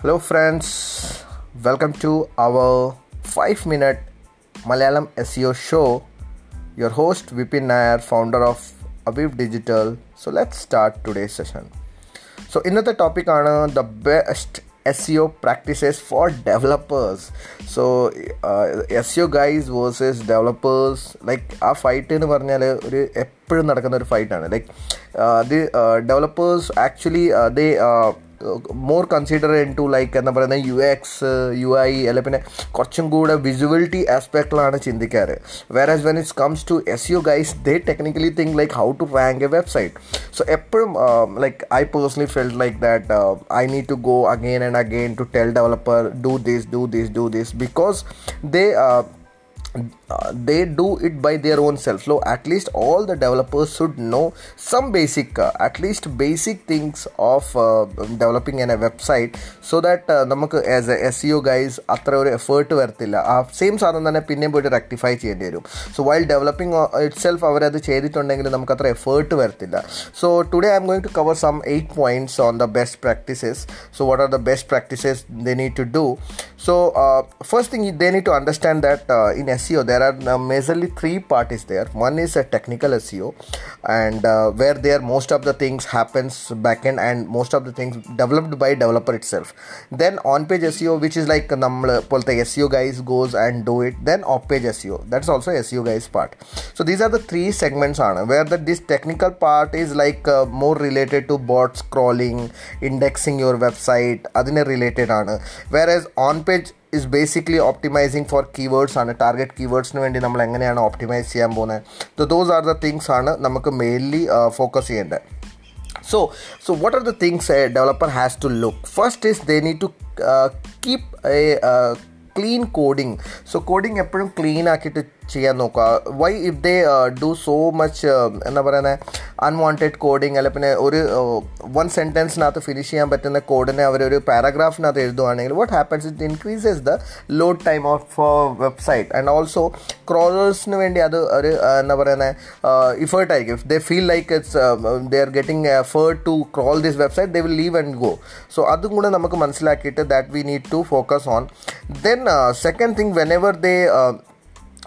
Hello, friends, welcome to our 5 minute Malayalam SEO show. Your host Vipin Nayar, founder of Aviv Digital. So, let's start today's session. So, ഇന്നത്തെ topic on the best SEO practices for developers. So uh, SEO guys versus developers, like a fight in പറഞ്ഞാൽ ഒരു എപ്പോഴും നടക്കുന്ന ഒരു ഫൈറ്റാണ് like the developers actually they more consider in to like എന്താ പറയുന്നത് U X U I അല്ലെ പിന്നെ കുറച്ചും കൂടെ വിസുവലിറ്റി ആസ്പെക്റ്റിലാണ് ചിന്തിക്കാറ് whereas when it's comes to SEO guys they technically think like how to rank a website so എപ്പോഴും like I personally felt like that I need to go again and again to tell developer do this do this do this because they uh, they do it by their own self so at least all the developers should know some basic uh, at least basic things of uh, developing in a website so that നമുക്ക് as A S you guys അത്ര ഒരു effort വരത്തില്ല ആ same സാധനം തന്നെ പിന്നെയും പോയിട്ട് rectify ചെയ്യേണ്ടി വരും so while developing it self അവരത് ചെയ്തിട്ടുണ്ടെങ്കിൽ നമുക്ക് അത്ര എഫേർട്ട് വരത്തില്ല so today I am going to cover some eight points on the best practices so what are the best practices they need to do so uh, first thing they need to understand that uh, in seo there are uh, majorly three parties there one is a technical seo and where there most of the things happens backend and most of the things developed by developer itself then on page seo which is like നമ്മൾ പോലത്തെ S you guys goes and do it then of page S you that's also S you guys part so these are the three segments ആണ് where the this technical part is like more related to boat scrolling indexing your website അതിന് related ആണ് where as on page is basically optimizing for keywords ആണ്. Target കീവേഡ്സിന് വേണ്ടി നമ്മൾ എങ്ങനെയാണ് optimise ചെയ്യാൻ പോകുന്നത്? ദോസ് ആർ ദ തിങ്സ് ആണ് നമുക്ക് മെയിൻലി ഫോക്കസ് ചെയ്യേണ്ടത്. So so what are the things a developer has to look first is they need to keep a uh, clean coding so coding എപ്പോഴും ക്ലീൻ ആക്കിയിട്ട് ചെയ്യാൻ നോക്കുക. Why if they do so much എന്താ പറയുന്നത് unwanted coding അല്ലെ പിന്നെ ഒരു one സെന്റൻസിനകത്ത് finish ചെയ്യാൻ പറ്റുന്ന കോഡിനെ അവരൊരു പാരഗ്രാഫിനകത്ത് എഴുതുവാണെങ്കിൽ what happens it increases the load time of website and also ക്രോളേഴ്സിന് വേണ്ടി അത് ഒരു എന്താ പറയുന്നത് ഇഫേർട്ട് ആയിരിക്കും. If they feel like it's they are getting effort to crawl this website they will leave and go so അതും കൂടെ നമുക്ക് മനസ്സിലാക്കിയിട്ട് that we need to focus on then second thing whenever they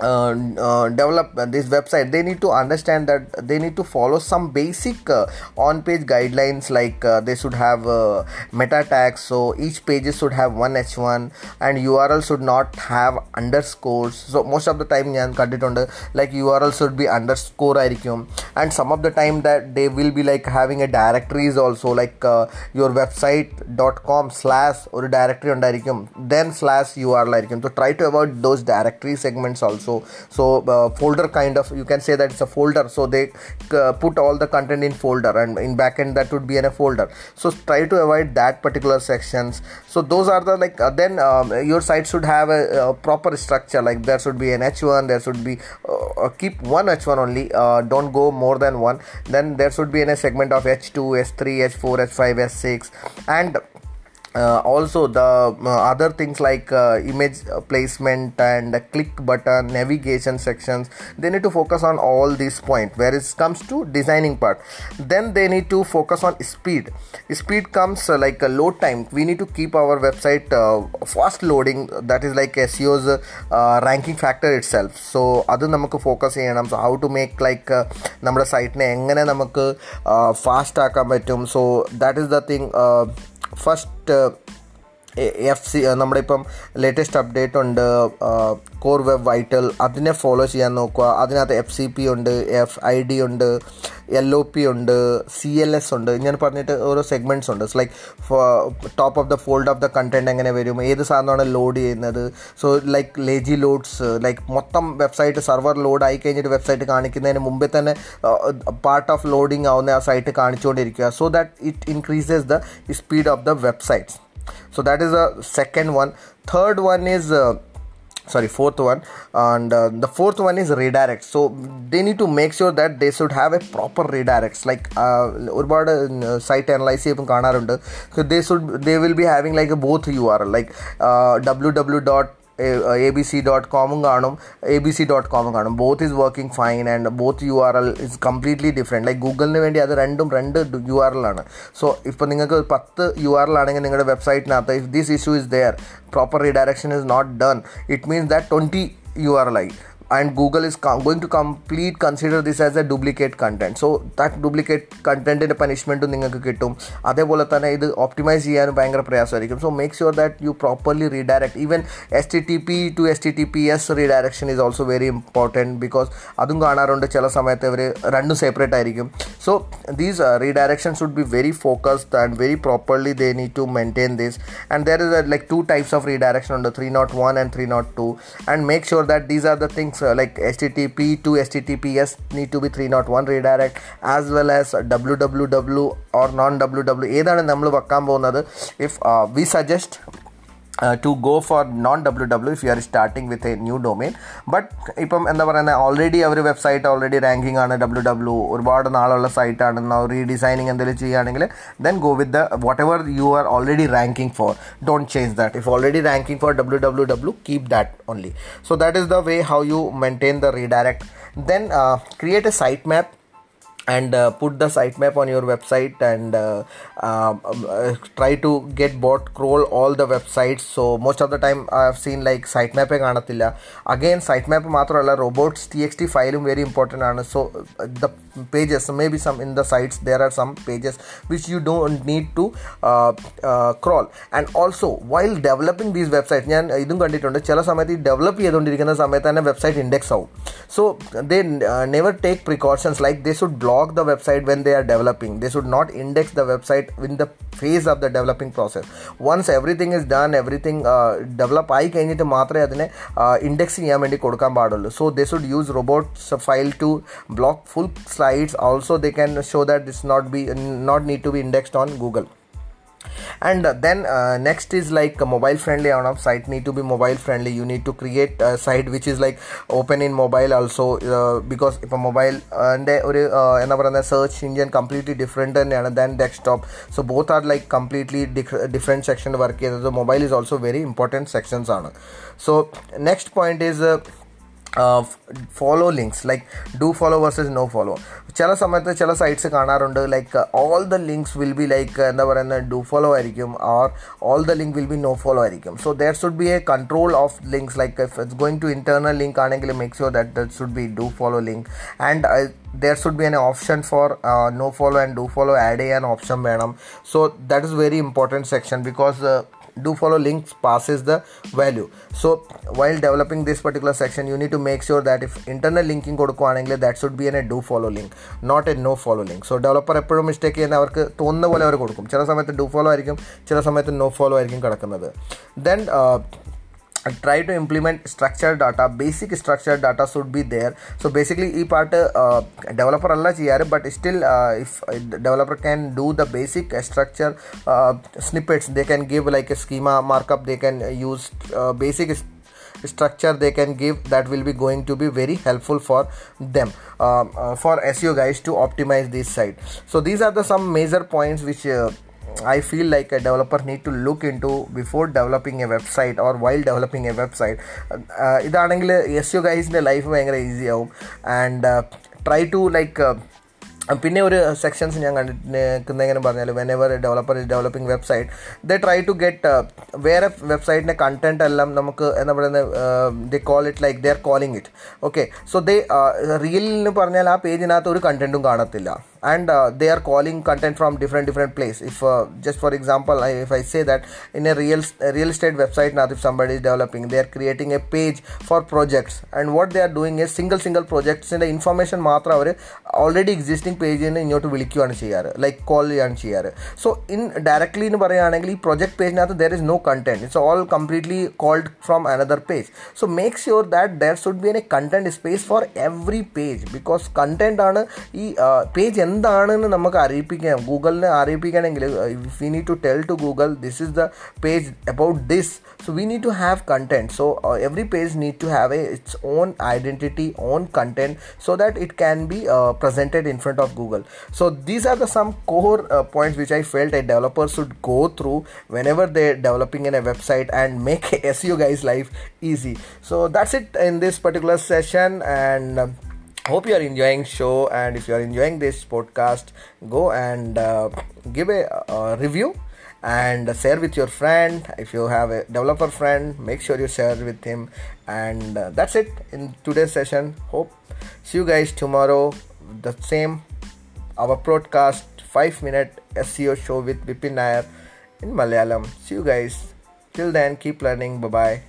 Uh, uh, develop this website they need to understand that they need to follow some basic uh, on page guidelines like uh, they should have uh, meta tags so each pages should have one h1 and url should not have underscores. So most of the time you can cut it on the like url should be underscore iricum and some of the time that they will be like having a directories also like your website.com slash or directory on iricum then slash url iricum so try to avoid those directory segments also so so uh, folder kind of you can say that it's a folder. So they uh, put all the content in folder and in backend that would be in a folder. So try to avoid that particular sections. So those are the like uh, then um, your site should have a, a, proper structure. Like there should be an h1 there should be keep one h1 only don't go more than one. Then there should be in a segment of h2 s3 h4 h5 s6 and uh, also the uh, other things like uh, image placement and click button navigation sections they need to focus on all these points where it comes to designing part then they need to focus on speed speed comes like a load time we need to keep our website fast loading that is like seo's ranking factor itself so അത് നമുക്ക് focus ചെയ്യണം so how to make like നമ്മുടെ സൈറ്റിനെ എങ്ങനെ നമുക്ക് fast ആക്കാൻ പറ്റും so that is the thing first uh, F C നമ്മുടെ ഇപ്പം ലേറ്റസ്റ്റ് അപ്ഡേറ്റ് ഉണ്ട് കോർ വെബ് വൈറ്റൽ അതിനെ ഫോളോ ചെയ്യാൻ നോക്കുക. അതിനകത്ത് എഫ് സി പി ഉണ്ട് എഫ് ഐ ഡി ഉണ്ട് എൽ ഒ പി ഉണ്ട് സി എൽ എസ് ഉണ്ട്. ഇങ്ങനെ പറഞ്ഞിട്ട് ഓരോ സെഗ്മെന്റ്സ് ഉണ്ട്. Like top of the fold of the content എങ്ങനെ വരും ഏത് സാധനമാണ് ലോഡ് ചെയ്യുന്നത്. So like lazy loads like മൊത്തം വെബ്സൈറ്റ് സർവർ ലോഡ് ആയി കഴിഞ്ഞിട്ട് വെബ്സൈറ്റ് കാണിക്കുന്നതിന് മുമ്പേ തന്നെ പാർട്ട് ഓഫ് ലോഡിങ് ആവുന്ന ആ site കാണിച്ചുകൊണ്ടിരിക്കുക. So that it increases the speed of the websites so that is the second one third one is uh, sorry fourth one and uh, the fourth one is redirect so they need to make sure that they should have a proper redirects like ഒരുപാട് site analyse ചെയ്യുമ്പോൾ കാണാറുണ്ട് ദേ should they will be having like both U are like W W dot A B C dot കോമും കാണും. A B C dot കോമും കാണും. Both is working fine and both U R L is completely different like ഗൂഗിളിന് വേണ്ടി അത് രണ്ടും രണ്ട് U R L ആണ്. So ഇപ്പോൾ നിങ്ങൾക്ക് പത്ത് യു ആർ എൽ ആണെങ്കിൽ നിങ്ങളുടെ വെബ്സൈറ്റിനകത്ത് if this issue is there proper redirection is not done it means that twenty U R L ആയി. and google is com- going to complete consider this as a duplicate content so that duplicate content പണിഷ്മെൻറ്റും നിങ്ങൾക്ക് കിട്ടും അതേപോലെ തന്നെ ഇത് optimise ചെയ്യാനും ഭയങ്കര പ്രയാസമായിരിക്കും so make sure that you properly redirect even S T T P two S T T P S redirection is also very important because അതും കാണാറുണ്ട് ചില സമയത്ത് ഇവർ രണ്ടും സെപ്പറേറ്റ് ആയിരിക്കും so these redirection should be very focused and very properly they need to maintain this and there is like two types of redirection ഉണ്ട് three not one and three not two and make sure that these are the things uh, like http to https need to be 301 redirect as well as www or non www ഏതാണ് നമ്മൾ വെക്കാൻ പോകുന്നത് if we suggest To to go for non www if you are starting with a new domain. But ഇപ്പം എന്താ പറയുന്നത് already അവർ website already ranking ആണ് W W ഒരുപാട് നാളുള്ള സൈറ്റാണ് റീഡിസൈനിങ് എന്തെങ്കിലും ചെയ്യുകയാണെങ്കിൽ then go with the whatever you are already ranking for don't change that if already ranking for W W W keep that only so that is the way how you maintain the redirect then create a site map and uh, put the sitemap on your website and uh, uh, try to get bot crawl all the websites so most of the time i have seen like sitemap again sitemap മാത്രമല്ല robots txt ഫയലും very important so the pages maybe some in the sites there are some pages which you don't need to uh, uh, crawl and also while developing these websites ഞാൻ ഇതും കണ്ടിട്ടുണ്ട് ചില സമയത്ത് ഈ develop ചെയ്തുകൊണ്ടിരിക്കുന്ന സമയത്ത് തന്നെ വെബ്സൈറ്റ് ഇൻഡെക്സ് ആവും so they never take precautions like they should block the website when they are developing they should not index the website in the phase of the developing process once everything is done everything develop ആയി കഴിഞ്ഞിട്ട് മാത്രമേ അതിനെ index ചെയ്യാൻ വേണ്ടി കൊടുക്കാൻ പാടുള്ളൂ so they should use robots file to block full slides also they can show that this not be not need to B indexed on Google and uh, then uh, next is like mobile friendly on site need to be mobile friendly you need to create a site which is like open in mobile also uh, because if a mobile and ഒരു എന്താ പറയുന്ന search engine completely different തന്നെയാണ് than desktop so both are like completely different section work ചെയ്തത് mobile is also very important sections ആണ് so next point is follow links like do follow versus no follow ചില സമയത്ത് ചില sites കാണാറുണ്ട് like all the links will be like എന്താ പറയുന്നത് do follow ആയിരിക്കും or all the link will be no follow ആയിരിക്കും so there should be a control of links like if it's going to internal link ആണെങ്കിൽ make sure that that should be do follow link and there should be an option for uh, no follow and do follow add ചെയ്യാൻ option വേണം so that is very important section because do follow links passes the value so while developing this particular section you need to make sure that if internal linking കൊടുക്കുവാണെങ്കിൽ that should be in a do follow link not a no follow link so developer എപ്പോഴും mistake ചെയ്യുന്ന അവർക്ക് തോന്നുന്ന പോലെ അവർ കൊടുക്കും ചില സമയത്ത് do follow ആയിരിക്കും ചില സമയത്ത് no follow ആയിരിക്കും കിടക്കുന്നത് uh, try to implement structured data. Basic structured data should be there. So basically e part uh, developer allah cheyare but still uh, if uh, developer can do the basic structure uh, snippets they can give like a schema markup they can use uh, basic st- structure they can give that will be going to be very helpful for them uh, for seo guys to optimize this site so these are the some major points which I feel like a developer need to look into before developing a website or while developing a website. ഇതാണെങ്കിൽ S U ഗൈസിന്റെ life ഭയങ്കര easy ആവും. And try to like പിന്നെ ഒരു sections ഞാൻ കണ്ടിട്ട് എങ്ങനെ പറഞ്ഞാൽ whenever developer is developing website the try to get വേറെ വെബ്സൈറ്റിന്റെ കണ്ടന്റ് എല്ലാം നമുക്ക് എന്താ പറയുന്നത് the call it like they are calling it okay so they റിയലിന് പറഞ്ഞാൽ ആ പേജിനകത്ത് ഒരു കണ്ടന്റും കാണത്തില്ല. and uh, they are calling content from different different place if uh, just for example I, if i say that in a real a real estate website now if somebody is developing they are creating a page for projects and what they are doing is single single projects in the information മാത്രം അവർ already existing പേജിന് ഇങ്ങോട്ട് വിളിക്കുകയാണ് ചെയ്യാറ് like call ചെയ്യാണ് ചെയ്യാറ് so in directly എന്ന് പറയുകയാണെങ്കിൽ ഈ project പേജിനകത്ത് there is no content it's all completely called from another page so make sure that there should be an A content space for every page because content ആണ് ഈ page എന്താണെന്ന് നമുക്ക് അറിയിപ്പിക്കാം ഗൂഗിളിനെ അറിയിപ്പിക്കണമെങ്കിൽ V need to tell to Google this is the page about this so we need to have content so uh, every page need to have a, its own identity own content so that it can be uh, presented in front of google so these are the some core uh, points which i felt a developer should go through whenever they're developing in a website and make seo guys life easy so that's it in this particular session and um, hope you are enjoying show and if you are enjoying this podcast go and uh, give a, a review and share with your friend. If you have a developer friend make sure you share with him. And uh, that's it in today's session. Hope see you guys tomorrow. The same our broadcast 5 minute seo show with vipin nayar in malayalam. See you guys. Till then keep learning. Bye bye